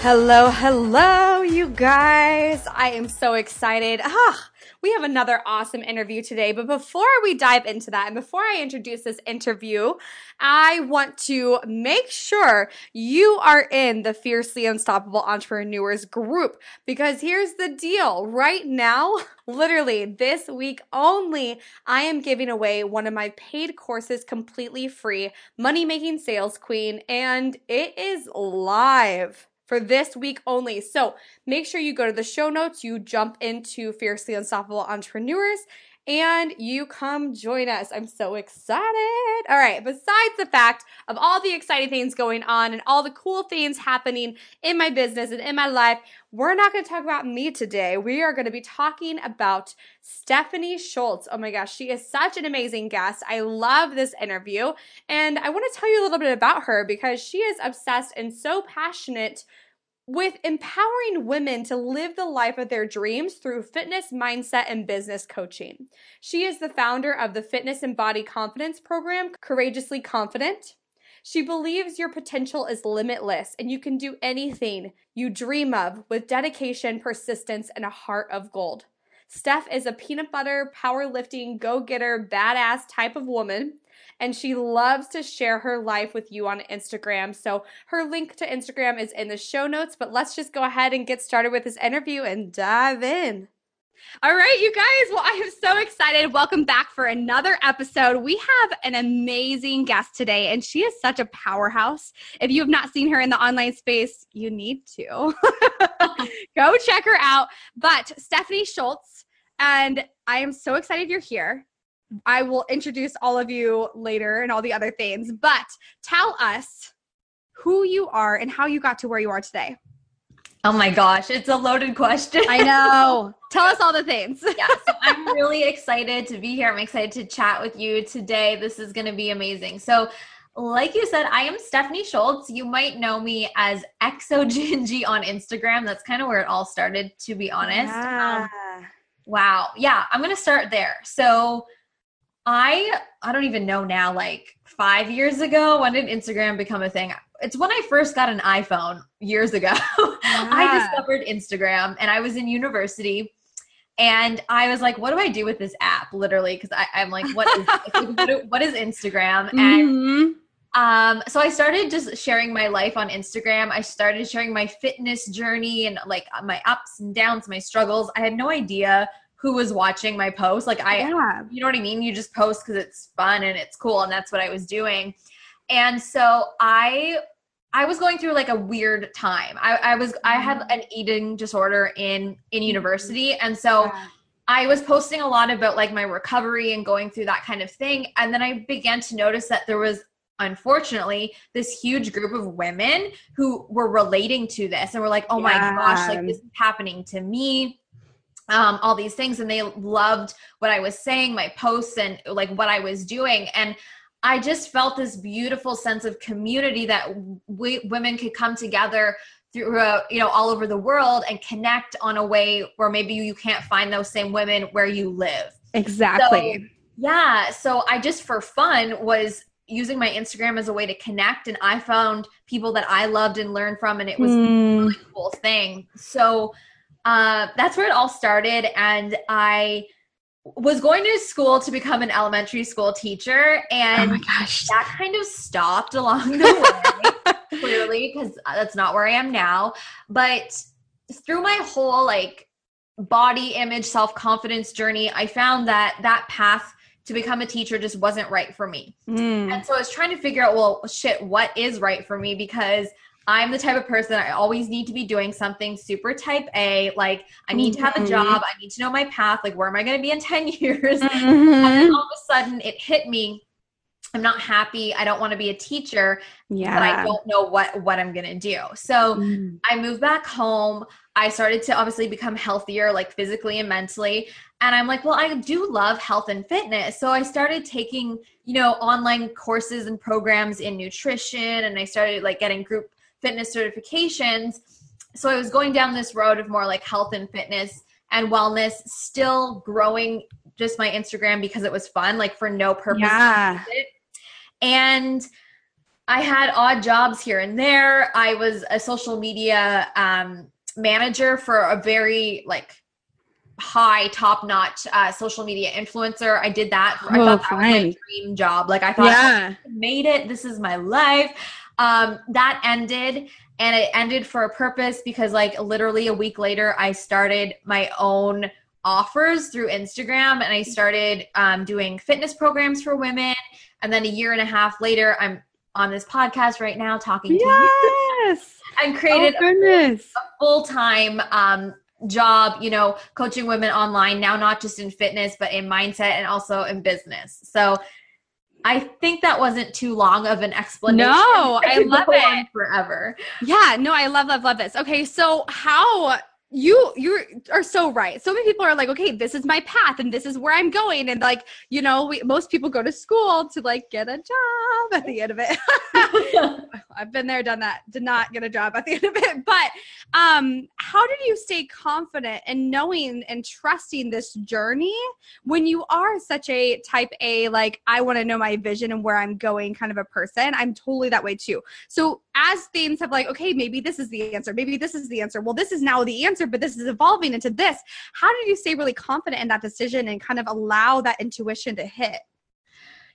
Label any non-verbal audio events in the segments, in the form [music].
Hello, hello, you guys. I am so excited. Ah, we have another awesome interview today. But before we dive into that and before I introduce this interview, I want to make sure you are in the Fiercely Unstoppable Entrepreneurs group because here's the deal. Right now, literally this week only, I am giving away one of my paid courses completely free, Money Making Sales Queen, and it is live for this week only. So make sure you go to the show notes, you jump into Fiercely Unstoppable Entrepreneurs, and you come join us. I'm so excited. All right, besides the fact of all the exciting things going on and all the cool things happening in my business and in my life, we're not going to talk about me today. We are going to be talking about Stephanie Schultz. Oh my gosh, she is such an amazing guest. I love this interview. And I want to tell you a little bit about her because she is obsessed and so passionate with empowering women to live the life of their dreams through fitness, mindset, and business coaching. She is the founder of the Fitness and Body Confidence program, Courageously Confident. She believes your potential is limitless and you can do anything you dream of with dedication, persistence, and a heart of gold. Steph is a peanut butter, powerlifting, go getter, badass type of woman and she loves to share her life with you on Instagram. So her link to Instagram is in the show notes, but let's just go ahead and get started with this interview and dive in. All right, you guys. Well, I am so excited. Welcome back for another episode. We have an amazing guest today, and she is such a powerhouse. If you have not seen her in the online space, you need to [laughs] go check her out. But Stephanie Schultz, and I am so excited you're here. I will introduce all of you later and all the other things, but tell us who you are and how you got to where you are today. Oh my gosh, it's a loaded question. I know. [laughs] Tell us all the things. yeah, so I'm really excited to be here. I'm excited to chat with you today. This is going to be amazing. So, like you said, I am Stephanie Schultz. You might know me as ExoGingy on Instagram. That's kind of where it all started, to be honest. Yeah. Um, wow. Yeah, I'm going to start there. So, I I don't even know now like 5 years ago when did Instagram become a thing? It's when I first got an iPhone years ago. [laughs] Yeah. I discovered Instagram and I was in university and I was like, what do I do with this app? Literally, because I'm like, what is [laughs] what is Instagram? Mm-hmm. And um, so I started just sharing my life on Instagram. I started sharing my fitness journey and like my ups and downs, my struggles. I had no idea who was watching my post. Like I, yeah. you know what I mean? You just post because it's fun and it's cool. And that's what I was doing. And so I, I was going through like a weird time. I, I was, I had mm-hmm. an eating disorder in, in university. And so yeah. I was posting a lot about like my recovery and going through that kind of thing. And then I began to notice that there was unfortunately this huge group of women who were relating to this and were like oh yeah. my gosh like this is happening to me um, all these things and they loved what i was saying my posts and like what i was doing. And i just felt this beautiful sense of community that we, women could come together through uh, you know all over the world and connect on a way where maybe you can't find those same women where you live. Exactly. So, yeah so i just for fun was using my instagram as a way to connect and i found people that i loved and learned from and it was mm. a really cool thing. So uh, that's where it all started. And I was going to school to become an elementary school teacher. And oh that kind of stopped along the way, [laughs] clearly, because that's not where I am now. But through my whole like body image, self confidence journey, I found that that path to become a teacher just wasn't right for me. Mm. And so I was trying to figure out, well, shit, what is right for me? Because I'm the type of person I always need to be doing something super type A. Like, I need mm-hmm. to have a mm-hmm. job. I need to know my path. Like, where am I going to be in [laughs] 10 years? Mm-hmm. And then all of a sudden, it hit me. I'm not happy. I don't want to be a teacher. Yeah. But I don't know what what I'm gonna do. So mm. I moved back home. I started to obviously become healthier, like physically and mentally. And I'm like, well, I do love health and fitness. So I started taking, you know, online courses and programs in nutrition and I started like getting group fitness certifications. So I was going down this road of more like health and fitness and wellness, still growing just my Instagram because it was fun, like for no purpose. Yeah. And I had odd jobs here and there. I was a social media um, manager for a very like high top notch uh, social media influencer. I did that. For, oh, I thought that fine. was my dream job. Like I thought yeah. I made it. This is my life. Um, that ended and it ended for a purpose because like literally a week later I started my own offers through Instagram and I started um, doing fitness programs for women. And then a year and a half later, I'm on this podcast right now talking to yes! you [laughs] and created oh, a, a full time um, job, you know, coaching women online now, not just in fitness, but in mindset and also in business. So I think that wasn't too long of an explanation. No, [laughs] I love it forever. Yeah, no, I love, love, love this. Okay, so how you you are so right. So many people are like okay this is my path and this is where i'm going. And like you know we, most people go to school to like get a job at the end of it. [laughs] I've been there done that did not get a job at the end of it. But um how did you stay confident in knowing and trusting this journey when you are such a type a like i want to know my vision and where i'm going kind of a person? I'm totally that way too. So as things have like okay maybe this is the answer maybe this is the answer well this is now the answer but this is evolving into this how did you stay really confident in that decision and kind of allow that intuition to hit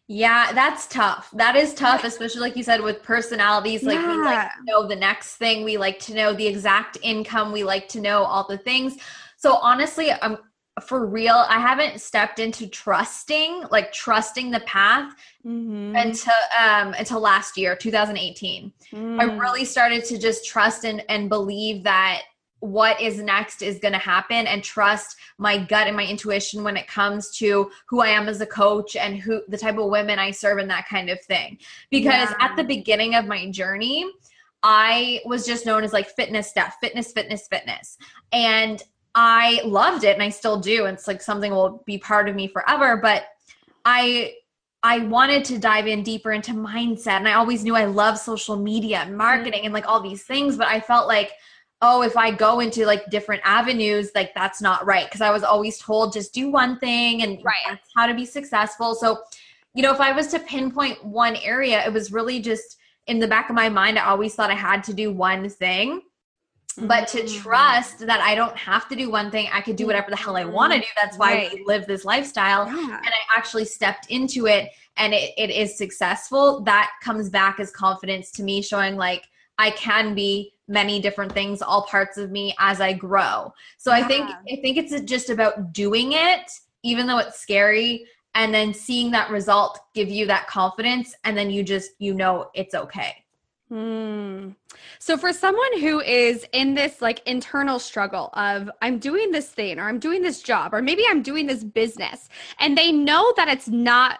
yeah, that's tough. That is tough, especially like you said with personalities. Like yeah. we like to know the next thing. We like to know the exact income. We like to know all the things. So honestly, I'm for real. I haven't stepped into trusting, like trusting the path mm-hmm. until um until last year, 2018. Mm. I really started to just trust and and believe that what is next is going to happen and trust my gut and my intuition when it comes to who I am as a coach and who the type of women I serve and that kind of thing. Because yeah. at the beginning of my journey, I was just known as like fitness stuff, fitness, fitness, fitness. And I loved it and I still do. It's like something will be part of me forever, but I I wanted to dive in deeper into mindset and I always knew I love social media and marketing mm-hmm. and like all these things, but I felt like oh, if I go into like different avenues, like that's not right. Cause I was always told just do one thing and right. that's how to be successful. So, you know, if I was to pinpoint one area, it was really just in the back of my mind, I always thought I had to do one thing. But to mm-hmm. trust that I don't have to do one thing, I could do whatever the hell I want to do. That's why right. we live this lifestyle. Yeah. And I actually stepped into it and it, it is successful. That comes back as confidence to me, showing like I can be many different things all parts of me as i grow so yeah. i think i think it's just about doing it even though it's scary and then seeing that result give you that confidence and then you just you know it's okay Hmm. So for someone who is in this like internal struggle of I'm doing this thing or I'm doing this job or maybe I'm doing this business and they know that it's not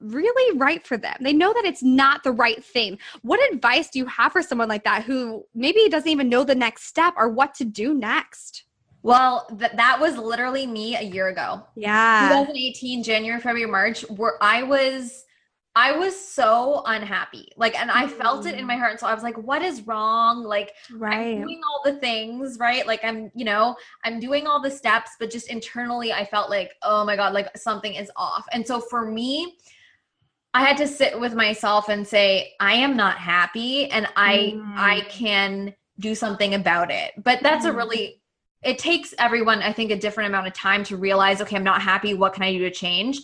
really right for them. They know that it's not the right thing. What advice do you have for someone like that who maybe doesn't even know the next step or what to do next? Well, th- that was literally me a year ago. Yeah. 2018, January, February, March, where I was I was so unhappy. Like, and I felt it in my mm. heart. And so I was like, what is wrong? Like, right. I'm doing all the things, right? Like, I'm, you know, I'm doing all the steps, but just internally, I felt like, oh my God, like something is off. And so for me, I had to sit with myself and say, I am not happy and I mm. I can do something about it. But that's mm. a really it takes everyone, I think, a different amount of time to realize, okay, I'm not happy. What can I do to change?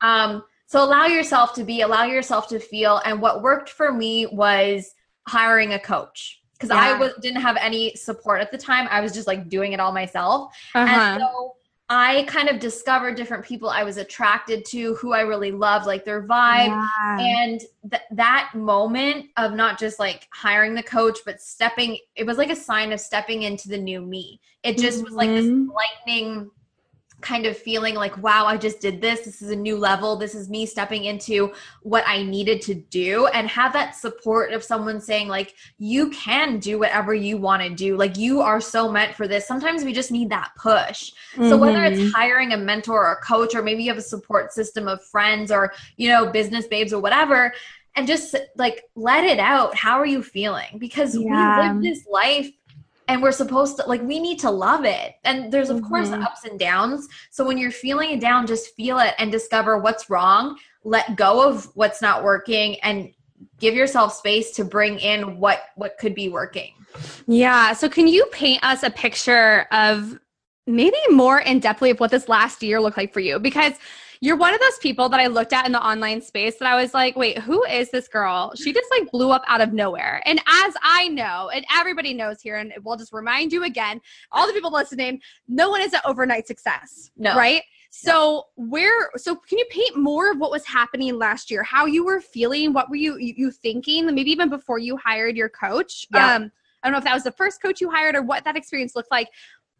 Um, so allow yourself to be, allow yourself to feel. And what worked for me was hiring a coach. because yeah. I was didn't have any support at the time. I was just like doing it all myself. Uh-huh. And so I kind of discovered different people I was attracted to, who I really loved, like their vibe. Yeah. And th- that moment of not just like hiring the coach, but stepping, it was like a sign of stepping into the new me. It just mm-hmm. was like this mm-hmm. lightning kind of feeling like, wow, I just did this. This is a new level. This is me stepping into what I needed to do and have that support of someone saying, like, you can do whatever you want to do. Like, you are so meant for this. Sometimes we just need that push. Mm-hmm. So, whether it's mm-hmm. hiring a mentor or a coach, or maybe you have a support system of friends or, you know, business babes or whatever, and just like let it out. How are you feeling? Because yeah. we live this life and we're supposed to like we need to love it. And there's of mm-hmm. course ups and downs. So when you're feeling it down just feel it and discover what's wrong. Let go of what's not working and give yourself space to bring in what what could be working. Yeah. So can you paint us a picture of maybe more in depthly of what this last year looked like for you? Because you're one of those people that I looked at in the online space that I was like, wait, who is this girl? She just like blew up out of nowhere. And as I know, and everybody knows here, and we'll just remind you again, all the people listening, no one is an overnight success. No. Right? So where so can you paint more of what was happening last year? How you were feeling? What were you you, you thinking? Maybe even before you hired your coach? Yeah. Um I don't know if that was the first coach you hired or what that experience looked like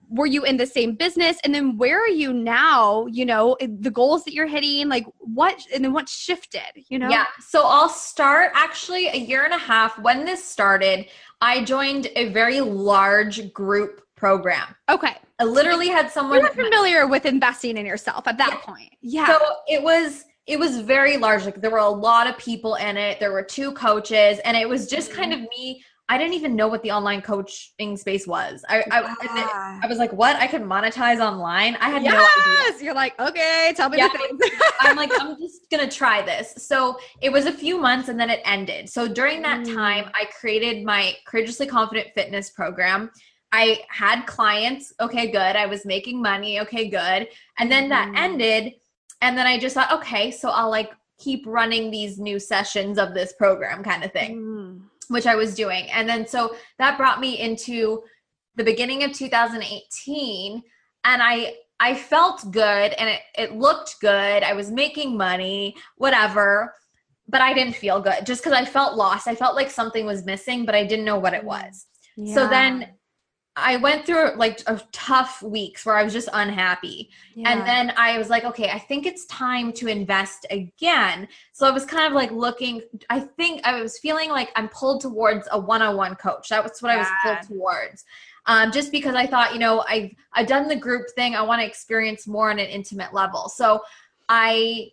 were you in the same business? And then where are you now? You know the goals that you're hitting like what and then what shifted you know? Yeah. So i'll start actually a year and a half when this started i joined a very large group program. Okay. I literally had someone you're familiar with investing in yourself at that yeah. point. Yeah. So it was it was very large. Like there were a lot of people in it. There were two coaches and it was just kind mm-hmm. of me I didn't even know what the online coaching space was. I I, yeah. I was like, what? I can monetize online? I had yes! no idea. You're like, okay, tell me yeah, the things. [laughs] I'm like, I'm just gonna try this. So it was a few months and then it ended. So during that mm. time, I created my Courageously Confident Fitness program. I had clients. Okay, good. I was making money. Okay, good. And then that mm. ended. And then I just thought, okay, so I'll like keep running these new sessions of this program kind of thing. Mm which I was doing. And then so that brought me into the beginning of 2018 and I I felt good and it, it looked good. I was making money, whatever, but I didn't feel good just because I felt lost. I felt like something was missing, but I didn't know what it was. Yeah. So then I went through like a tough weeks where I was just unhappy. Yeah. And then I was like, okay, I think it's time to invest again. So I was kind of like looking, I think I was feeling like I'm pulled towards a one on one coach. That was what yeah. I was pulled towards. Um, just because I thought, you know, I've, I've done the group thing, I want to experience more on an intimate level. So I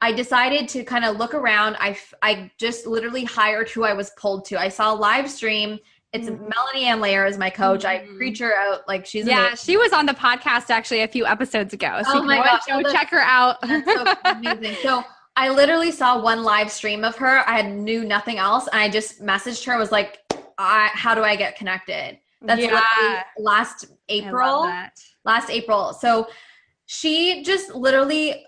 I decided to kind of look around. I, I just literally hired who I was pulled to. I saw a live stream it's mm-hmm. Melanie Ann Layer is my coach. Mm-hmm. I preach her out like she's yeah. Amazing. She was on the podcast actually a few episodes ago. So oh my gosh, go oh, check her out. so [laughs] amazing. So I literally saw one live stream of her. I had knew nothing else, and I just messaged her. Was like, I, "How do I get connected?" That's yeah. last April. Last April. So she just literally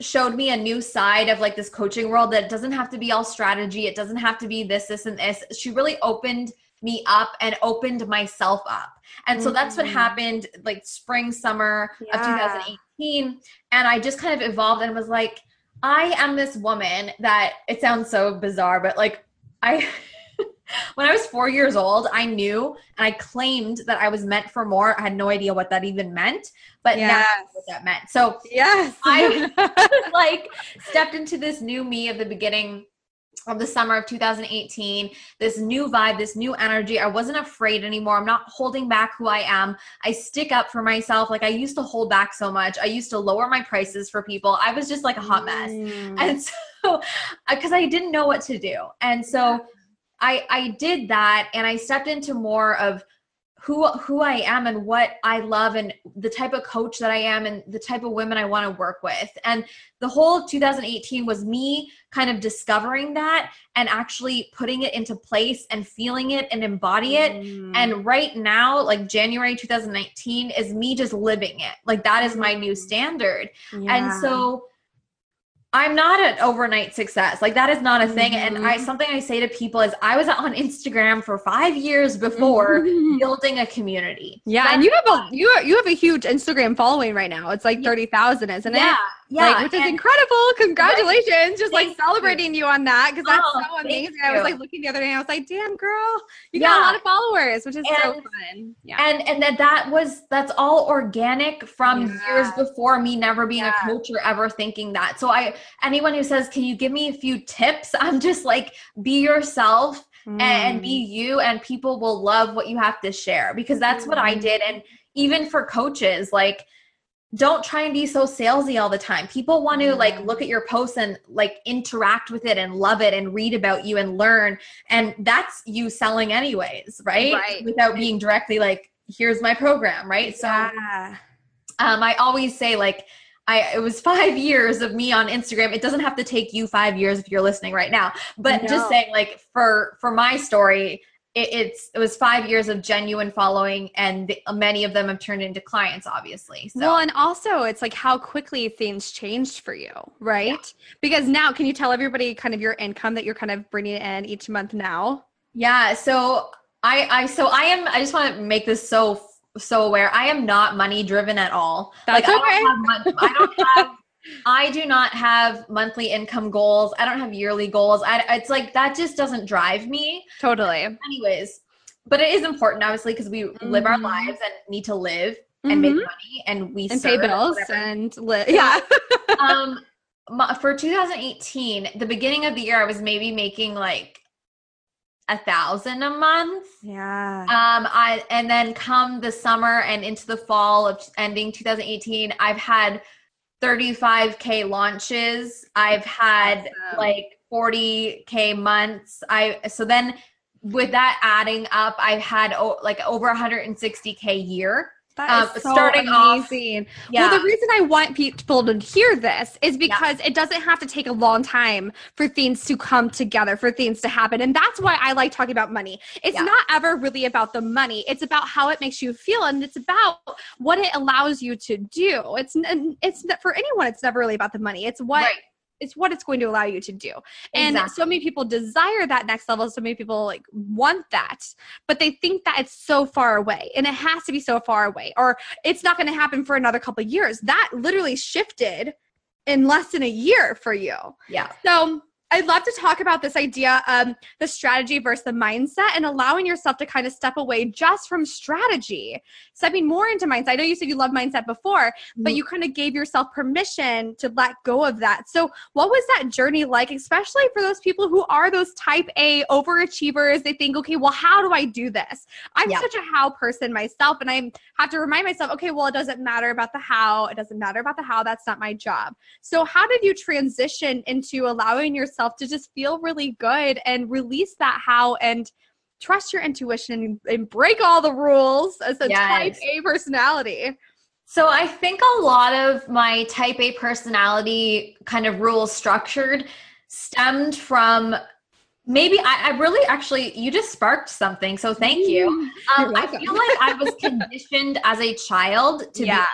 showed me a new side of like this coaching world that doesn't have to be all strategy. It doesn't have to be this, this, and this. She really opened me up and opened myself up. And so mm-hmm. that's what mm-hmm. happened like spring, summer yeah. of 2018. And I just kind of evolved and was like, I am this woman that it sounds so bizarre, but like I [laughs] when I was four years old, I knew and I claimed that I was meant for more. I had no idea what that even meant, but yes. now what that meant. So yes, I [laughs] [laughs] like stepped into this new me of the beginning of the summer of 2018 this new vibe this new energy. I wasn't afraid anymore. I'm not holding back who i am. I stick up for myself. Like i used to hold back so much. I used to lower my prices for people. I was just like a hot mess. Mm. and [laughs] so because i didn't know what to do. And so i i did that and i stepped into more of who who I am and what I love and the type of coach that I am and the type of women I want to work with. And the whole 2018 was me kind of discovering that and actually putting it into place and feeling it and embody it. Mm. And right now, like January 2019 is me just living it. Like that is my new mm. standard. Yeah. And so I'm not an overnight success. Like that is not a thing. Mm-hmm. And I mm-hmm. something I say to people is I was on [laughs] Instagram for five years before mm-hmm. building a community. Yeah, That's and you have a you you have a huge Instagram following right now. It's like thirty thousand, isn't yeah, it? Yeah, like, which is incredible. Congratulations! Just like celebrating you. you. on that because that's oh, so amazing. I was like looking the other day, and I was like, "Damn, girl, you yeah. got a lot of followers," which is and, so fun. Yeah, and and that that was that's all organic from yeah. years before me never being a coach or ever thinking that. So I anyone who says, "Can you give me a few tips?" [laughs] I'm just like, be yourself mm. and be mm. you, and people will love what you have to share because that's mm. what I mm. did. And even for coaches, like don't try and be so salesy all the time. People want to like look at your posts and like interact with it and love it and read about you and learn. And that's you selling anyways, right? right. Without being directly like, here's my program, right? Yeah. So um, I always say like I it was five years of me on Instagram. It doesn't have to take you five years if you're listening right now. But just saying like for for my story, it, it's it was five years of genuine following and the, many of them have turned into clients obviously so. well and also it's like how quickly things changed for you right yeah. because now can you tell everybody kind of your income that you're kind of bringing in each month now yeah so i i so i am i just want to make this so so aware i am not money driven at all That's like okay. i don't have, I don't have I do not have monthly income goals. I don't have yearly goals. I, it's like that just doesn't drive me. Totally. Anyways, but it is important, obviously, because we mm-hmm. live our mm-hmm. lives and need to live and mm-hmm. make money and we and pay bills and live. Yeah. [laughs] um, for 2018, the beginning of the year, I was maybe making like a thousand a month. Yeah. Um, I and then come the summer and into the fall of ending 2018, I've had 35k launches. I've had awesome. like 40k months. I so then with that adding up, I've had oh, like over 160k year. That um, is so starting amazing. Off, yeah. Well, the reason I want people to hear this is because yeah. it doesn't have to take a long time for things to come together, for things to happen. And that's why I like talking about money. It's yeah. not ever really about the money. It's about how it makes you feel and it's about what it allows you to do. It's it's for anyone it's never really about the money. It's what right it's what it's going to allow you to do. And exactly. so many people desire that next level. So many people like want that, but they think that it's so far away and it has to be so far away or it's not going to happen for another couple years. That literally shifted in less than a year for you. Yeah. So I'd love to talk about this idea of the strategy versus the mindset and allowing yourself to kind of step away just from strategy, stepping more into mindset. I know you said you love mindset before, mm-hmm. but you kind of gave yourself permission to let go of that. So, what was that journey like, especially for those people who are those type A overachievers? They think, okay, well, how do I do this? I'm yeah. such a how person myself, and I have to remind myself, okay, well, it doesn't matter about the how. It doesn't matter about the how. That's not my job. So, how did you transition into allowing yourself? Yourself to just feel really good and release that how and trust your intuition and break all the rules as a yes. type A personality. So I think a lot of my type A personality kind of rules structured stemmed from maybe I, I, really actually you just sparked something so thank you um, i feel like i was [laughs] conditioned as a child to yeah.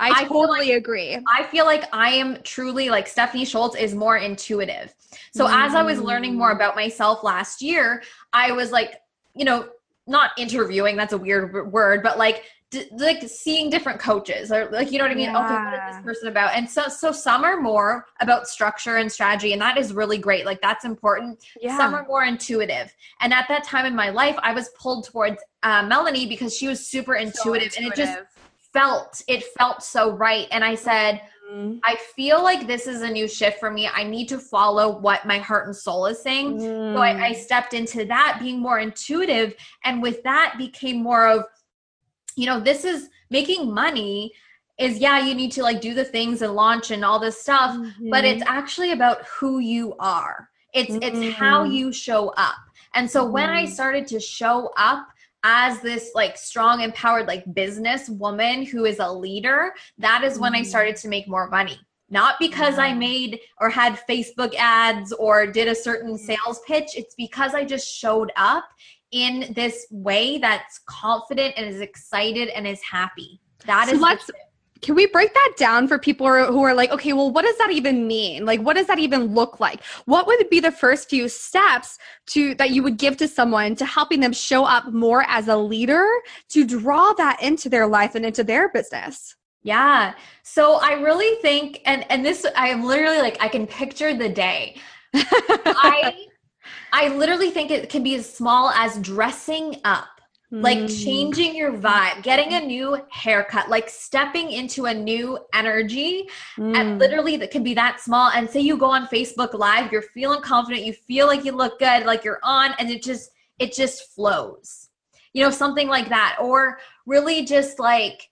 I, I totally like, agree. I feel like I am truly like Stephanie Schultz is more intuitive. So mm. as I was learning more about myself last year, I was like, you know, not interviewing, that's a weird word, but like d- like seeing different coaches or like you know what I mean? Yeah. Okay, what is this person about? And so so some are more about structure and strategy and that is really great. Like that's important. Yeah. Some are more intuitive. And at that time in my life, I was pulled towards uh, Melanie because she was super intuitive, so intuitive. and it just felt it felt so right and i said mm-hmm. i feel like this is a new shift for me i need to follow what my heart and soul is saying mm. so I, I stepped into that being more intuitive and with that became more of you know this is making money is yeah you need to like do the things and launch and all this stuff mm-hmm. but it's actually about who you are it's mm-hmm. it's how mm-hmm. you show up and so when i mm-hmm. started to show up as this like strong empowered like business woman who is a leader that is when i mm. started to make more money. Not because i made or had facebook ads or did a certain sales pitch. It's because i just showed up in this way that's confident and is excited and is happy. That so is. let's can we break that down for people who are like, okay, well, what does that even mean? Like, what does that even look like? What would be the first few steps to that you would give to someone to helping them show up more as a leader to draw that into their life and into their business? Yeah. So I really think, and and this, I am literally like, I can picture the day. [laughs] I I literally think it can be as small as dressing up like mm. changing your vibe, getting a new haircut, like stepping into a new energy. Mm. And literally, that can be that small. And say you go on Facebook Live, you're feeling confident, you feel like you look good, like you're on, and it just, it just flows. You know, something like that. Or really just like,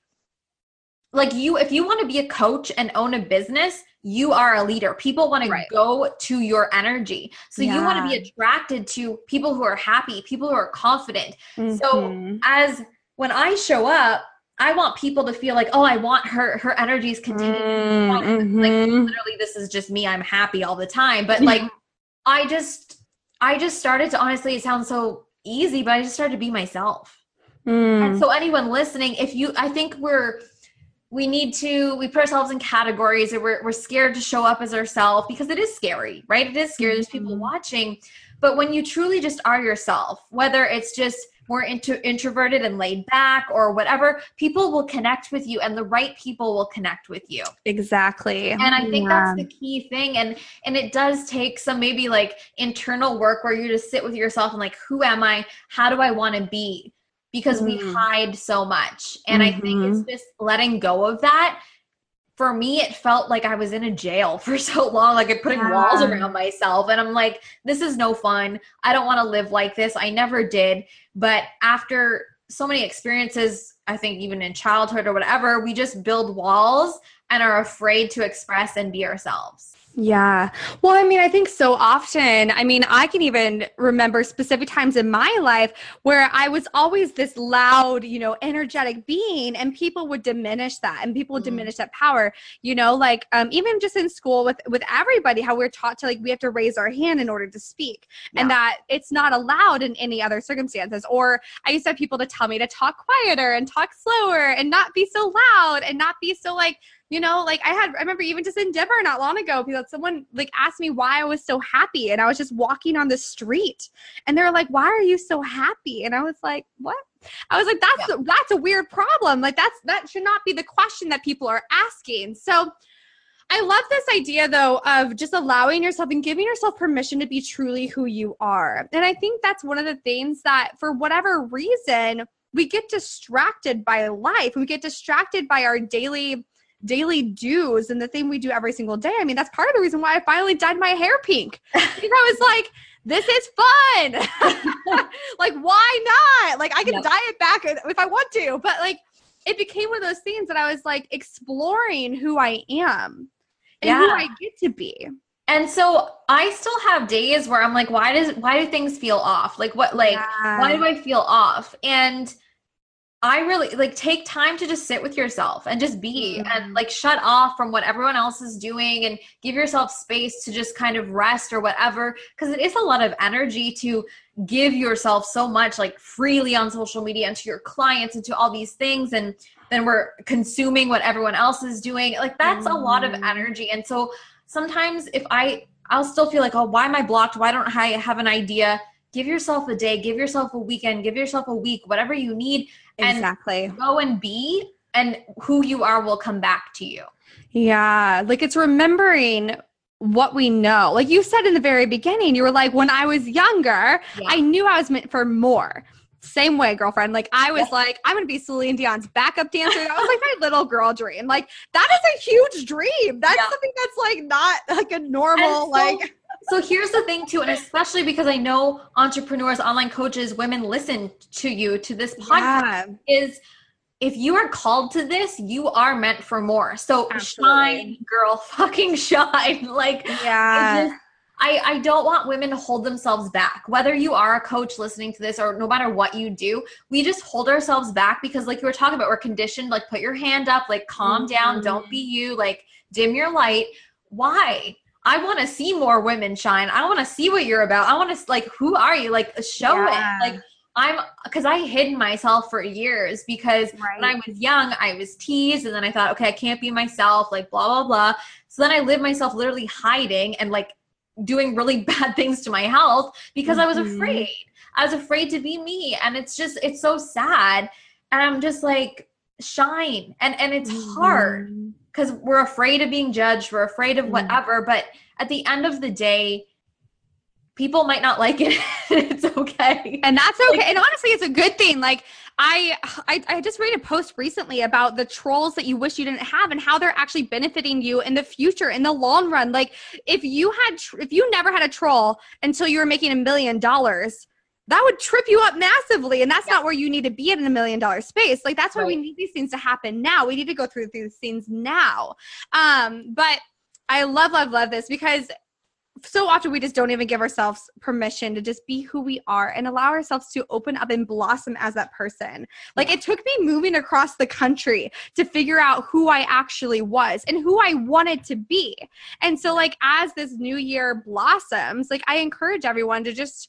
like you, if you want to be a coach and own a business, you are a leader. People want right. to go to your energy. So yeah. you want to be attracted to people who are happy, people who are confident. Mm-hmm. So as when I show up, I want people to feel like, oh, I want her her energies continue. Mm-hmm. Like literally, this is just me. I'm happy all the time. But like [laughs] I just I just started to honestly, it sounds so easy, but I just started to be myself. Mm. And so anyone listening, if you I think we're we need to we put ourselves in categories and we're, we're scared to show up as ourselves because it is scary right? It is scary. There's people mm-hmm. watching. But when you truly just are yourself whether it's just more into, introverted and laid back or whatever people will connect with you and the right people will connect with you. Exactly. And i think yeah. that's the key thing. And and it does take some maybe like internal work where you just sit with yourself and like who am i? How do i want to be because mm. we hide so much. And mm-hmm. I think it's mm-hmm. just letting go of that. For me, it felt like I was in a jail [laughs] for so long, like I'm putting yeah. walls around myself. And I'm like, this is no fun. I don't want to live like this. I never did. But after so many experiences, I think even in childhood or whatever, we just build walls and are afraid to express and be ourselves. Yeah. Well, I mean, I think so often, I mean, I can even remember specific times in my life where I was always this loud, you know, energetic being and people would diminish that and people would mm. diminish that power, you know, like um, even just in school with with everybody how we're taught to like we have to raise our hand in order to speak yeah. and that it's not allowed in any other circumstances or I used to have people to tell me to talk quieter and talk slower and not be so loud and not be so like you know like i had i remember even just in denver not long ago because someone like asked me why i was so happy and i was just walking on the street and they were like why are you so happy and i was like what i was like that's yeah. that's a weird problem like that's that should not be the question that people are asking so I love this idea though of just allowing yourself and giving yourself permission to be truly who you are. And I think that's one of the things that for whatever reason we get distracted by life. We get distracted by our daily daily dues and the thing we do every single day. I mean, that's part of the reason why I finally dyed my hair pink. [laughs] because I was like, this is fun. [laughs] like, why not? Like, I can yep. dye it back if I want to, but like, it became one of those things that I was like exploring who I am and yeah. who I get to be. And so I still have days where I'm like, why does why do things feel off? Like what like yeah. why do I feel off? And I really like take time to just sit with yourself and just be mm-hmm. and like shut off from what everyone else is doing and give yourself space to just kind of rest or whatever because it is a lot of energy to give yourself so much like freely on social media and to your clients and to all these things and then we're consuming what everyone else is doing like that's mm-hmm. a lot of mm-hmm. energy and so sometimes if I I'll still feel like oh why am I blocked why don't I have an idea give yourself a day give yourself a weekend give yourself a week whatever you need Exactly. go and be, and who you are will come back to you. Yeah. Like it's remembering what we know. Like you said in the very beginning, you were like, when I was younger, yeah. I knew I was meant for more. Same way, girlfriend. Like I was like, I'm gonna be Celine Dion's backup dancer. That was like my little girl dream. Like that is a huge dream. That's yeah. something that's like not like a normal so, like so here's the thing too, and especially because I know entrepreneurs, online coaches, women listen to you to this podcast yeah. is if you are called to this, you are meant for more. So Absolutely. shine, girl, [laughs] fucking shine. Like yeah. I, I don't want women to hold themselves back. Whether you are a coach listening to this or no matter what you do, we just hold ourselves back because, like you were talking about, we're conditioned like put your hand up, like calm mm-hmm. down, don't be you, like dim your light. Why? I want to see more women shine. I want to see what you're about. I want to like, who are you? Like, show yeah. it. Like, I'm because I hid myself for years because Right. when I was young, I was teased, and then I thought, okay, I can't be myself, like blah blah blah. So then I lived myself literally hiding and like doing really [laughs] bad things to my health because I was Mhm. afraid. I was afraid to be me, and it's just it's so sad. And I'm just like shine, and and it's hard Mhm. Because we're afraid of being judged we're afraid of Mm. whatever but at the end of the day people might not [laughs] like it. It's okay. And that's okay. Like- and honestly it's a good thing. Like I, I i just read a post recently about the trolls that you wish you didn't have and how they're actually benefiting you in the future in the long run. Like if you had tr- if you never had a troll until you were making a million dollars that would trip you up massively and that's not where you need to be in a million dollar space. Like that's why we need these things to happen now. We need to go through these things now. Um but i love love love this because so often we just don't even give ourselves permission to just be who we are and allow ourselves to open up and blossom as that person. Like it took me moving across the country to figure out who I actually was and who I wanted to be. And so like as this new year blossoms, like I encourage everyone to just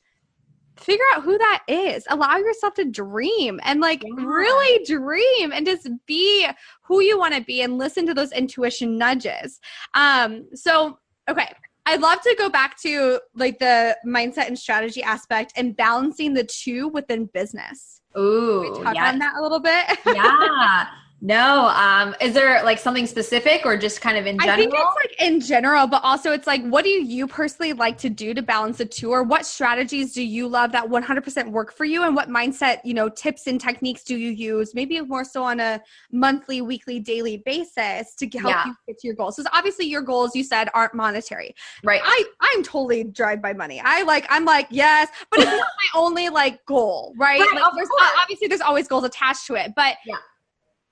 figure out who that is. Allow yourself to dream and like Yeah. really dream and just be who you want to be and listen to those intuition nudges. Um so okay, I'd love to go back to like the mindset and strategy aspect and balancing the two within business. Can ooh we talk yes. on that a little bit? [laughs] yeah no um is there like something specific or just kind of in general I think it's like in general, but also it's like, what do you personally like to do to balance the two? Or what strategies do you love that 100% work for you? And what mindset, you know, tips and techniques do you use? Maybe more so on a monthly, weekly, daily basis to help Yeah. you get to your goals. Because obviously your goals, you said, aren't monetary. right I I'm totally driven by money. I like I'm like yes, but it's not [laughs] my only like goal, right? Right, like, there's course. obviously there's always goals attached to it, but Yeah.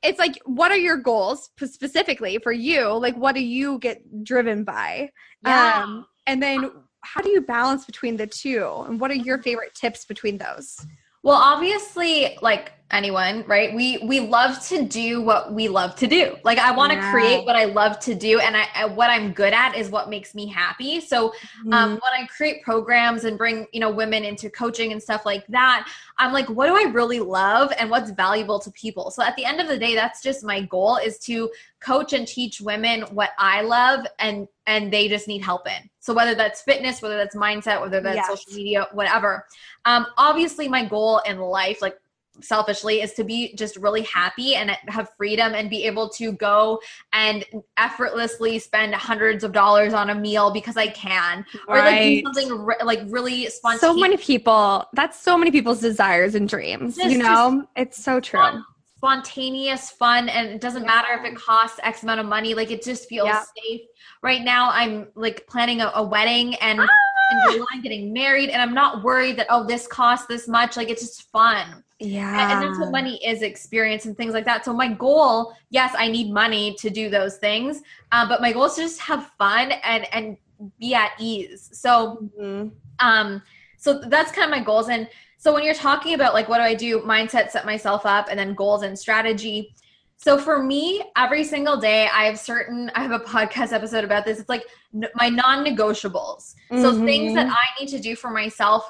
It's like, what are your goals specifically for you? Like, what do you get driven by? yeah Um, and then, how do you balance between the two? And what are your favorite tips between those? Well, obviously, like anyone, right? We we love to do what we love to do. Like I want to Yeah. create what I love to do, and I, I what I'm good at is what makes me happy. So Mm-hmm. um, when I create programs and bring you know women into coaching and stuff like that, I'm like, what do I really love and what's valuable to people? So at the end of the day, that's just my goal is to coach and teach women what I love and and they just need help in. So whether that's fitness, whether that's mindset, whether that's Yes. social media, whatever. Um, obviously, my goal in life, like selfishly is to be just really happy and have freedom and be able to go and effortlessly spend hundreds of dollars on a meal because I can or like do something re- like really spontaneous so many people. That's so many people's desires and dreams. Just- you know, it's so true. Spontaneous fun and it doesn't matter if it costs x amount of money like it just feels Yeah. safe right now i'm like planning a, a wedding and Ah! in I'm getting married and i'm not worried that oh this costs this much like it's just fun Yeah, and, and that's what money is experience and things like that so my goal yes i need money to do those things uh, but my goal is to just have fun and and be at ease so Mhm. um so that's kind of my goals and so when you're talking about like what do i do? Mindset set myself up and then goals and strategy. So for me every single day i have certain i have a podcast episode about this. It's like n- my non-negotiables. So things that i need to do for myself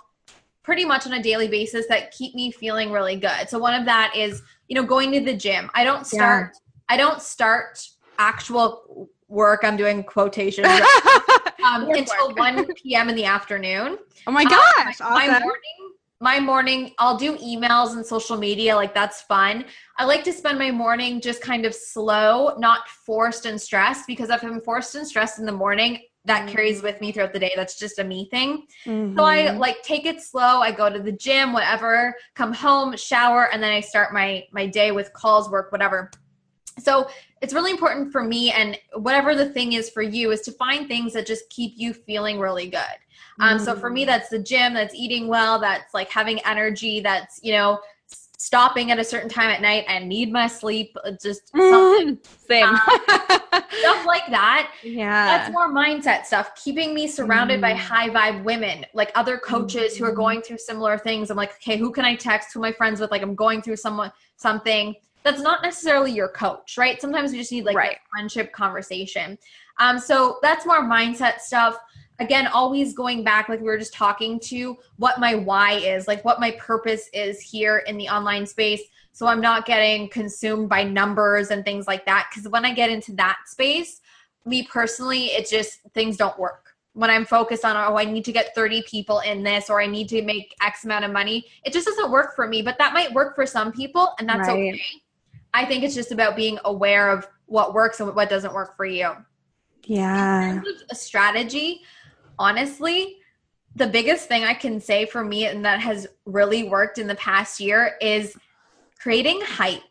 pretty much on a daily basis that keep me feeling really good. So one of that is you know going to the gym. I don't start i don't start actual work. I'm doing quotations. [laughs] Um, until 1 p.m in the afternoon. Oh my uh, gosh, my awesome. morning my morning i'll do emails and social media like that's fun. I like to spend my morning just kind of slow not forced and stressed because if i'm forced and stressed in the morning that carries with me throughout the day. That's just a me thing. So i Mhm. like take it slow. I go to the gym whatever come home shower and then i start my my day with calls work whatever. So it's really important for me and whatever the thing is for you is to find things that just keep you feeling really good um, so for me, Mm. that's the gym, that's eating well, that's like having energy, that's, you know, stopping at a certain time at night I need my sleep, uh, just [laughs] something, Mm, same. [laughs] stuff like that. yeah. That's more mindset stuff, keeping me surrounded by Mm. high vibe women, like other coaches who are Mhm. going through similar things. I'm like, okay, who can I text? Who am I friends with? Like, I'm going through someone, something that's not necessarily your coach, right? Sometimes we just need like Right. a friendship conversation. Um, so that's more mindset stuff. Again, always going back, like we were just talking to what my why is, like what my purpose is here in the online space. So I'm not getting consumed by numbers and things like that. Because when I get into that space, me personally, it just things don't work. When I'm focused on, oh, I need to get 30 people in this or I need to make X amount of money, it just doesn't work for me. But that might work for some people, and that's right. okay. I think it's just about being aware of what works and what doesn't work for you. Yeah. a strategy, honestly, the biggest thing I can say for me and that has really worked in the past year is creating hype.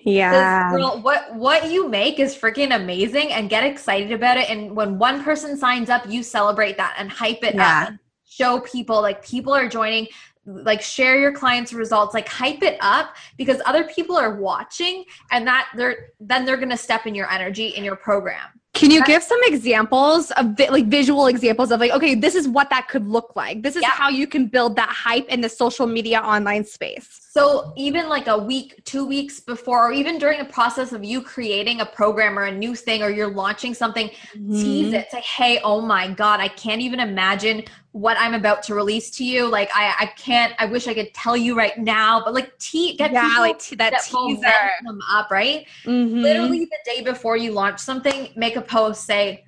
Yeah. Girl, what what you make is freaking amazing and get excited about it. And when one person signs up, you celebrate that and hype it yeah. up. Show people like people are joining like share your clients results like hype it up because other people are watching and that they're then they're going to step in your energy in your program can you give some examples of like visual examples of like, okay, this is what that could look like. This is yeah. how you can build that hype in the social media online space. So even like a week, two weeks before, or even during the process of you creating a program or a new thing, or you're launching something, mm-hmm. tease it. Say, hey, oh my God, I can't even imagine what I'm about to release to you. Like I, I can't. I wish I could tell you right now, but like te- get yeah, people like t- that, that teaser them up, right? Mm-hmm. Literally the day before you launch something, make a post. Say,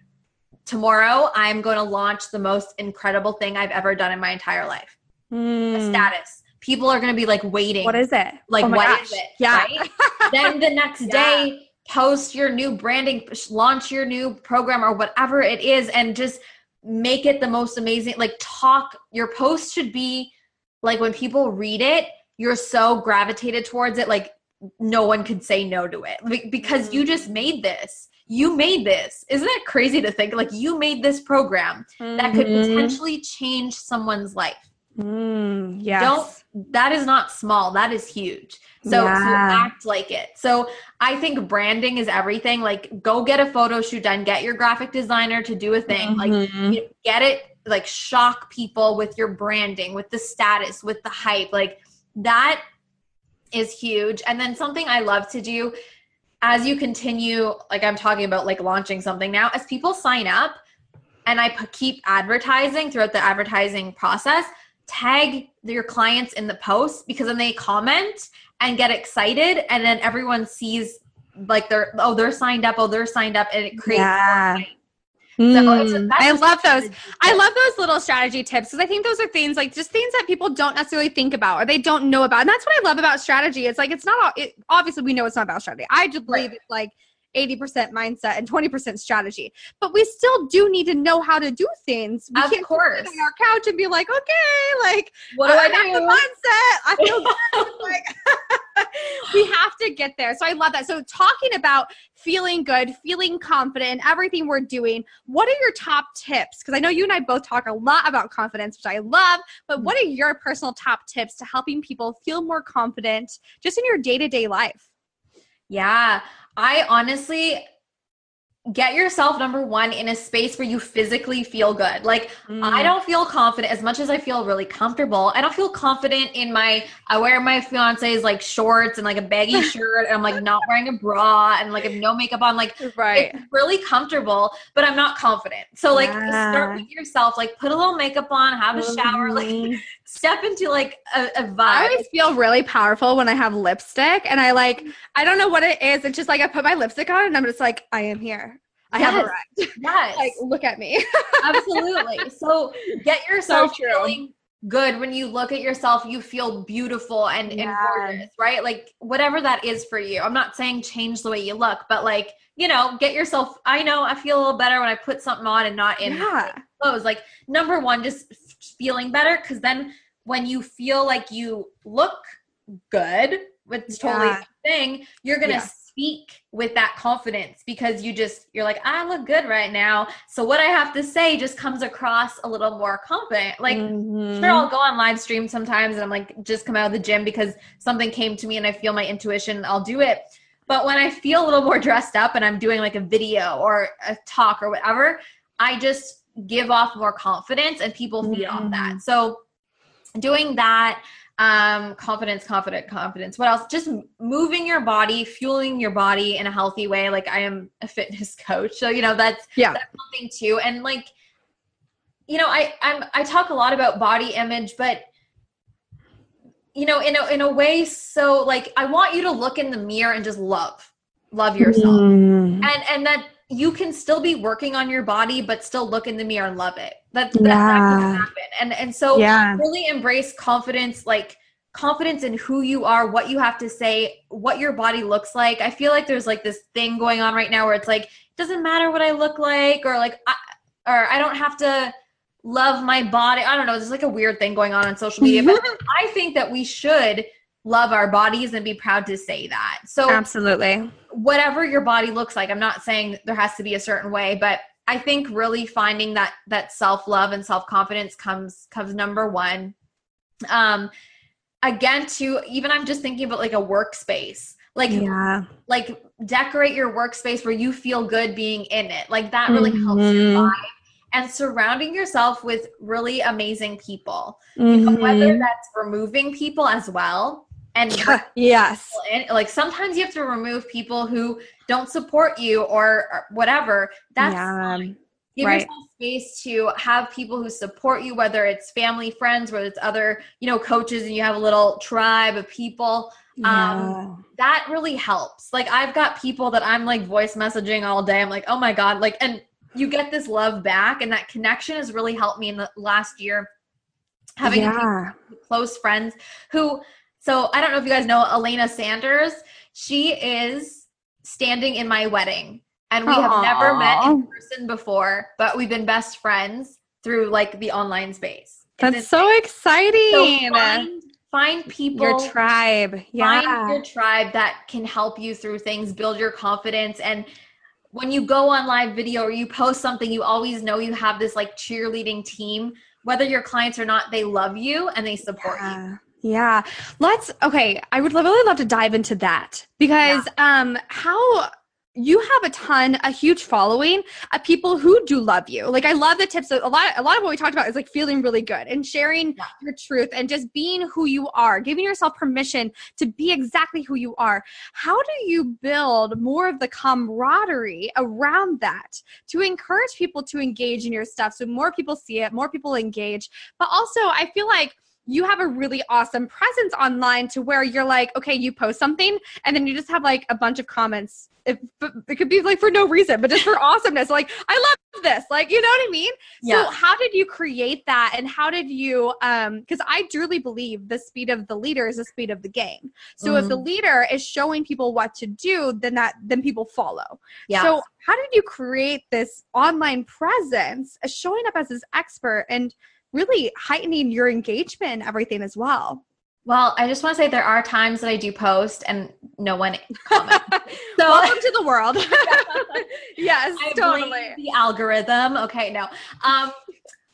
tomorrow I'm going to launch the most incredible thing I've ever done in my entire life. Mm. A status. People are going to be like waiting. What is it? Like oh what is it? Yeah. Right? [laughs] then the next yeah. day, post your new branding, launch your new program or whatever it is, and just make it the most amazing like talk your post should be like when people read it you're so gravitated towards it like no one could say no to it because you just mm-hmm. made this you made this isn't it crazy to think like you made this program mm-hmm. that could mm-hmm. potentially change someone's life mm, yes. don't that is not small that is huge so, yeah. so act like it. So I think branding is everything. Like go get a photo shoot done, get your graphic designer to do a thing. Mm-hmm. Like you know, get it like shock people with your branding, with the status, with the hype. Like that is huge. And then something I love to do as you continue like I'm talking about like launching something now as people sign up and I p- keep advertising throughout the advertising process, tag your clients in the post because then they comment and get excited and then everyone sees like they're oh they're signed up oh they're signed up and it creates yeah. Mm, I love those. I love those little strategy tips because I think those are things like just things that people don't necessarily think about or they don't know about. And that's what I love about strategy. It's like it's not all. It, obviously, we know it's not about strategy. I just believe right. it's like 80% mindset and 20% strategy. But we still do need to know how to do things. We of can't course. sit on our couch and be like, okay, like what do oh, I, I do? mindset. I feel [laughs] like [laughs] we have to get there. So I love that. So talking about feeling good, feeling confident, in everything we're doing, what are your top tips? Because I know you and I both talk a lot about confidence, which I love, but what are your personal top tips to helping people feel more confident just in your day-to-day life? Yeah, I honestly get yourself number one in a space where you physically feel good like mm. i don't feel confident as much as i feel really comfortable i don't feel confident in my i wear my fiance's like shorts and like a baggy [laughs] shirt and i'm like not wearing a bra and like I have no makeup on like right it's really comfortable but i'm not confident so like yeah. start with yourself like put a little makeup on have a shower [laughs] mm. like step into like a, a vibe. I always feel really powerful when I have lipstick and I like I don't know what it is. It's just like I put my lipstick on and I'm just like, I am here. I yes. have arrived. [laughs] Yes. like look at me. [laughs] Absolutely. So get yourself so feeling good when you look at yourself you feel beautiful and, yeah. and gorgeous right like whatever that is for you i'm not saying change the way you look but like you know get yourself i know i feel a little better when i put something on and not in yeah. clothes like number one just feeling better because then when you feel like you look good, which is totally yeah. thing, you're gonna yeah. Speak with that confidence because you just you're like, I look good right now. So what I have to say just comes across a little more confident. Like mm-hmm. sure I'll go on live stream sometimes and I'm like just come out of the gym because something came to me and I feel my intuition, I'll do it. But when I feel a little more dressed up and I'm doing like a video or a talk or whatever, I just give off more confidence and people feed mm-hmm. off that. So doing that um confidence confident confidence. What else? Just moving your body fueling your body in a healthy way. Like i am a fitness [laughs] coach so you know that's yeah. that's something too. And like you know, I I'm I talk a lot about body image, but you know, in a in a way, so like I want you to look in the mirror and just love, love yourself, mm. and and that you can still be working on your body, but still look in the mirror and love it. That, that's yeah. not going to happen. And and so yeah. really embrace confidence, like confidence in who you are, what you have to say, what your body looks like. I feel like there's like this thing going on right now where it's like it doesn't matter what I look like, or like I, or I don't have to love my body. I don't know. There's like a weird thing going on on social media, but [laughs] I think that we should love our bodies and be proud to say that. So Absolutely. Whatever your body looks like, I'm not saying there has to be a certain way, but I think really finding that that self-love and self-confidence comes comes number 1. Um again to even I'm just thinking about like a workspace. Like yeah. like decorate your workspace where you feel good being in it. Like that really mm-hmm. helps your vibe and surrounding yourself with really amazing people. Mm-hmm. You know, whether mm-hmm. that's removing people as well. And [laughs] yes, in, like sometimes you have to remove people who don't support you or, or whatever. That's yeah. Give right. yourself space to have people who support you, whether it's family, friends, whether it's other, you know, coaches, and you have a little tribe of people. Um, yeah. Um, that really helps. Like I've got people that I'm like voice messaging all day. I'm like, oh my god, like, and you get this love back and that connection has really helped me in the last year having yeah. close friends who so i don't know if you guys know elena sanders she is standing in my wedding and we Aww. have never met in person before but we've been best friends through like the online space that's so exciting so find, find people your tribe yeah find your tribe that can help you through things build your confidence and when you go on live video or you post something, you always know you have this like cheerleading team. Whether your clients or not, they love you and they support yeah. you. Yeah. Let's okay, I would really love to dive into that because yeah. um how you have a ton, a huge following of people who do love you. Like I love the tips. A lot, a lot of what we talked about is like feeling really good and sharing yeah. your truth and just being who you are, giving yourself permission to be exactly who you are. How do you build more of the camaraderie around that to encourage people to engage in your stuff so more people see it, more people engage, but also I feel like you have a really awesome presence online to where you're like, okay, you post something and then you just have like a bunch of comments. If, it could be like for no reason, but just for [laughs] awesomeness. Like, I love this. Like, you know what I mean? Yeah. So, how did you create that? And how did you, um, because I truly believe the speed of the leader is the speed of the game. So, mm-hmm. if the mm-hmm. leader is showing people what to do, then that, then people follow. Yeah. So, how did you create this online presence, showing up as this expert and, really heightening your engagement and everything as well. Well, I just want to say there are times that I do post and no one comments. [laughs] so welcome to the world. [laughs] [laughs] yes, I totally. the algorithm. Okay, no. Um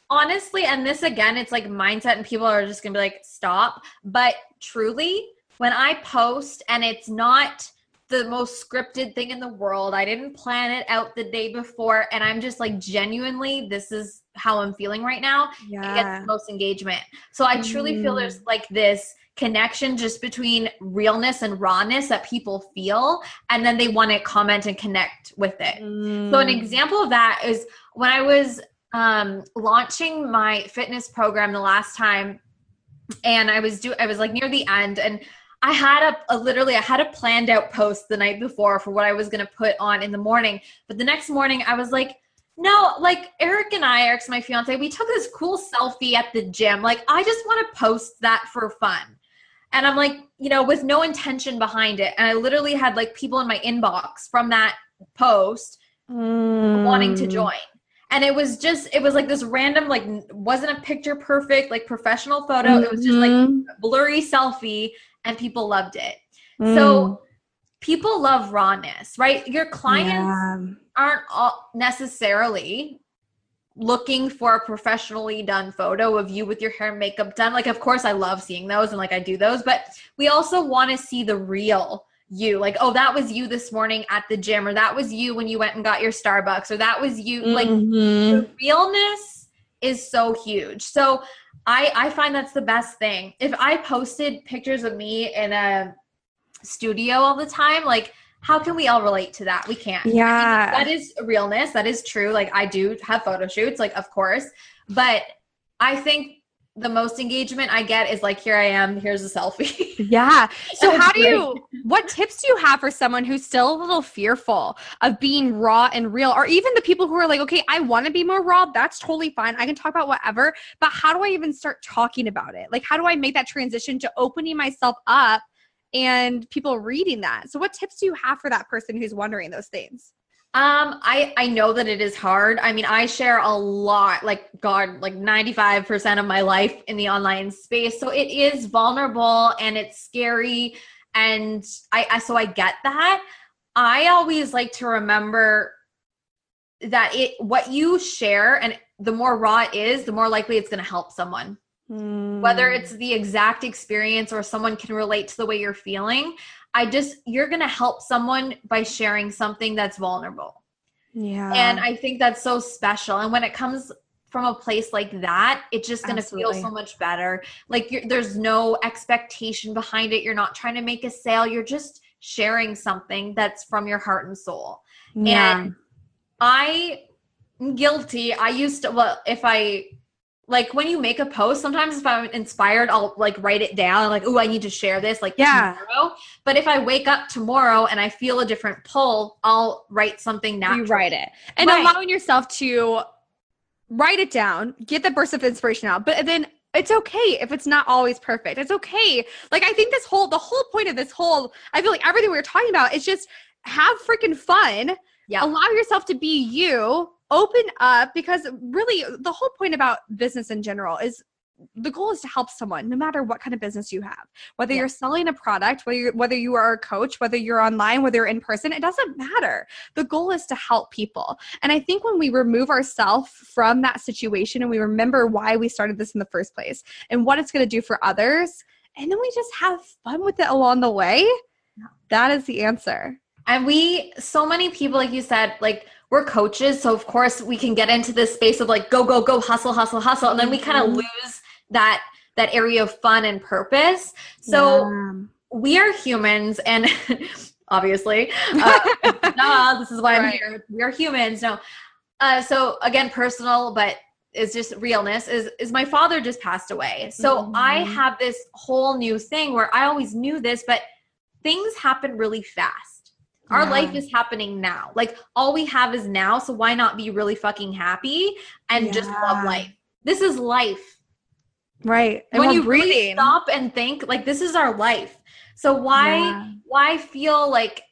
honestly, and this again, it's like mindset and people are just gonna be like, stop. But truly, when I post and it's not the most scripted thing in the world. I didn't plan it out the day before. And I'm just like, genuinely, this is how I'm feeling right now. Yeah. It gets the most engagement. So I truly mm. feel there's like this connection just between realness and rawness that people feel. And then they want to comment and connect with it. Mm. So an mm. example of that is when I was um, launching my fitness program the last time and I was do I was like near the end and I had a, a, literally I had a planned out post the night before for what I was gonna put on in the morning. But the next morning I was like, no, like Eric and I, Eric's my fiance, we took this cool selfie at the gym. Like I just want to post that for fun. And I'm like, you know, with no intention behind it. And I literally had like people in my inbox from that post mm. wanting to join. And it was just, it was like this random, like, wasn't a picture perfect, like professional photo. Mm-hmm. It was just like mm-hmm. blurry selfie and people loved it. Mm. So people love rawness, right? Your clients yeah. aren't all necessarily looking for a professionally done photo of you with your hair and makeup done. Like, of course, I love seeing those and like I do those, but we also want to see the real you. Like, oh, that was you this morning at the gym, or that was you when you went and got your Starbucks, or that was you. Mm-hmm. Like, the realness is so huge. So, I I find that's the best thing. If I posted pictures of me in a studio all the time, like how can we all relate to that? We can't. Yeah. that is realness. That is true. Like I do have photo shoots, like of course. But I think the most engagement I get is like, here I am, here's a selfie. [laughs] yeah. So how do you [laughs] what tips do you have for someone who's still a little fearful of being raw and real or even the people who are like, okay, I want to be more raw, that's totally fine. I can talk about whatever, but how do I even start talking about it? Like how do I make that transition to opening myself up and people reading that? So what tips do you have for that person who's wondering those things? Um, I I know that it is hard. I mean, I share a lot, like God, like 95% of my life in the online space. So it is vulnerable and it's scary. And I, I so I get that. I always like to remember that it what you share and the more raw it is, the more likely it's gonna help someone. Whether Hmm. it's the exact experience or someone can relate to the way you're feeling. I just you're gonna help someone by sharing something that's vulnerable. yeah. And I think that's so special. And when it comes from a place like that, it's just going to feel so much better. Like you're, there's no expectation behind it. You're not trying to make a sale. You're just sharing something that's from your heart and soul. yeah. And I am guilty. I used to, well, if I, like when you make a post, sometimes if I'm inspired, I'll like write it down, like, oh, I need to share this, like Yeah. tomorrow. But if I wake up tomorrow and I feel a different pull, I'll write something natural. you write it and Right. allowing yourself to write it down get the burst of inspiration out but then it's okay if it's not always perfect it's okay like i think this whole the whole point of this whole i feel like everything we are talking about is just have freaking fun Yeah. allow yourself to be you open up because really the whole point about business in general is the goal is to help someone no matter what kind of business you have. Whether Yeah. you're selling a product whether you're whether you are a coach whether you're online whether you're in person it doesn't matter. The goal is to help people. And i think when we remove ourselves from that situation and we remember why we started this in the first place and what it's going to do for others and then we just have fun with it along the way that is the answer. And we, so many people, like you said, like we're coaches. So of course we can get into this space of like, go, go, go, hustle, hustle, hustle. And then we kind of Mhm. lose that, that area of fun and purpose. So Yeah. we are humans and [laughs] obviously, [laughs] uh, duh, this is why I'm Right. here. We are humans. No. Uh, so again, personal, but it's just realness is, is my father just passed away. So I Mhm. have this whole new thing where I always knew this, but things happen really fast. Our Yeah. life is happening now. Like all we have is now. So why not be really fucking happy and just love life? This is life right and when you really stop and think like this is our life so why Yeah. why feel like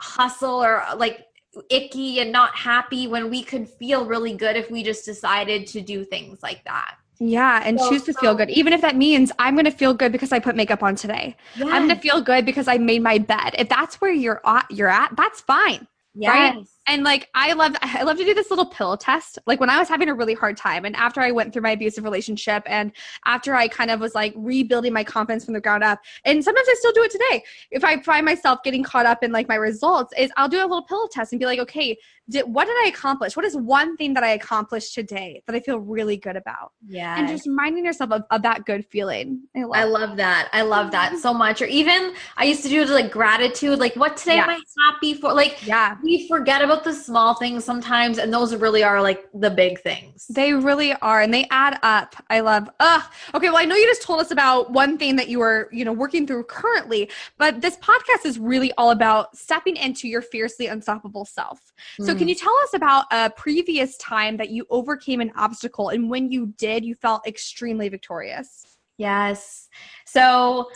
hustle or like icky and not happy when we could feel really good if we just decided to do things like that Yeah, and So- choose to feel good. Um, Even if that means I'm going to feel good because I put makeup on today. I'm going to feel good because I made my bed. If that's where you're at, you're at, that's fine. right? And like I love I love to do this little pill test. Like when I was having a really hard time and after I went through my abusive relationship and after I kind of was like rebuilding my confidence from the ground up. And sometimes I still do it today. If I find myself getting caught up in like my results is I'll do a little pill test and be like, "Okay, did, what did I accomplish? What is one thing that I accomplished today that I feel really good about?" yeah And just reminding yourself of, of that good feeling. I love, I love that. I love that mm-hmm. so much. Or even I used to do like gratitude, like what today am I happy for? Like Yeah. we forget about the small things sometimes, and those really are like the big things. They really are, and they add up. I love. Ugh. Okay. Well, I know you just told us about one thing that you are, you know, working through currently, but this podcast is really all about stepping into your fiercely unstoppable self. So, can hmm. you tell us about a previous time that you overcame an obstacle, and when you did, you felt extremely victorious? Yes. So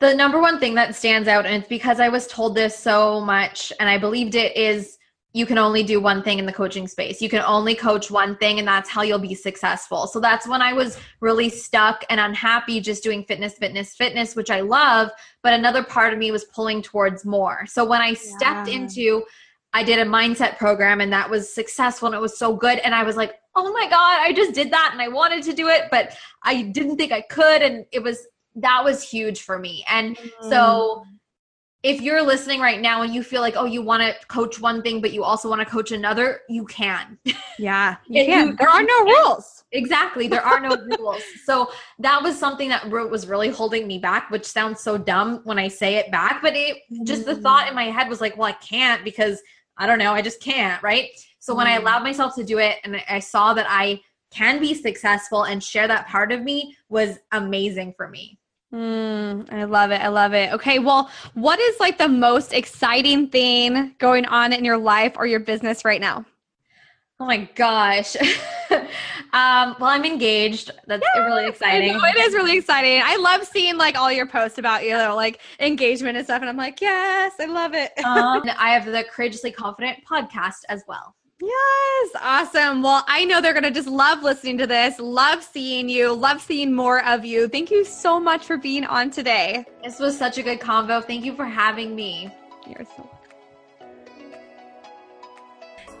the number one thing that stands out, and it's because I was told this so much and I believed it, is you can only do one thing in the coaching space. You can only coach one thing, and that's how you'll be successful. So that's when I was really stuck and unhappy just doing fitness, fitness, fitness, which I love. But another part of me was pulling towards more. So when I stepped Yeah. into I did a mindset program and that was successful and it was so good. And I was like, oh my God, I just did that and I wanted to do it, but I didn't think I could. And it was, that was huge for me. And Mm. so if you're listening right now and you feel like, oh, you want to coach one thing, but you also want to coach another, you can. [laughs] yeah, you Yeah, can. you- there are no rules. Exactly. There are no [laughs] rules. So that was something that wrote was really holding me back, which sounds so dumb when I say it back, but it just the thought in my head was like, well, I can't because I don't know, I just can't, right? So when I mm. allowed myself to do it and I saw that I can be successful and share that part of me was amazing for me. Mm, I love it. I love it. Okay. Well, what is like the most exciting thing going on in your life or your business right now? Oh my gosh. [laughs] um, well, I'm engaged. That's yes, really exciting. it is really exciting. I love seeing like all your posts about you know like engagement and stuff, and I'm like, yes, I love it. um, [laughs] I have the Courageously Confident podcast as well. Yes, awesome. Well, I know they're going to just love listening to this, love seeing you, love seeing more of you. Thank you so much for being on today. This was such a good convo. Thank you for having me. You're so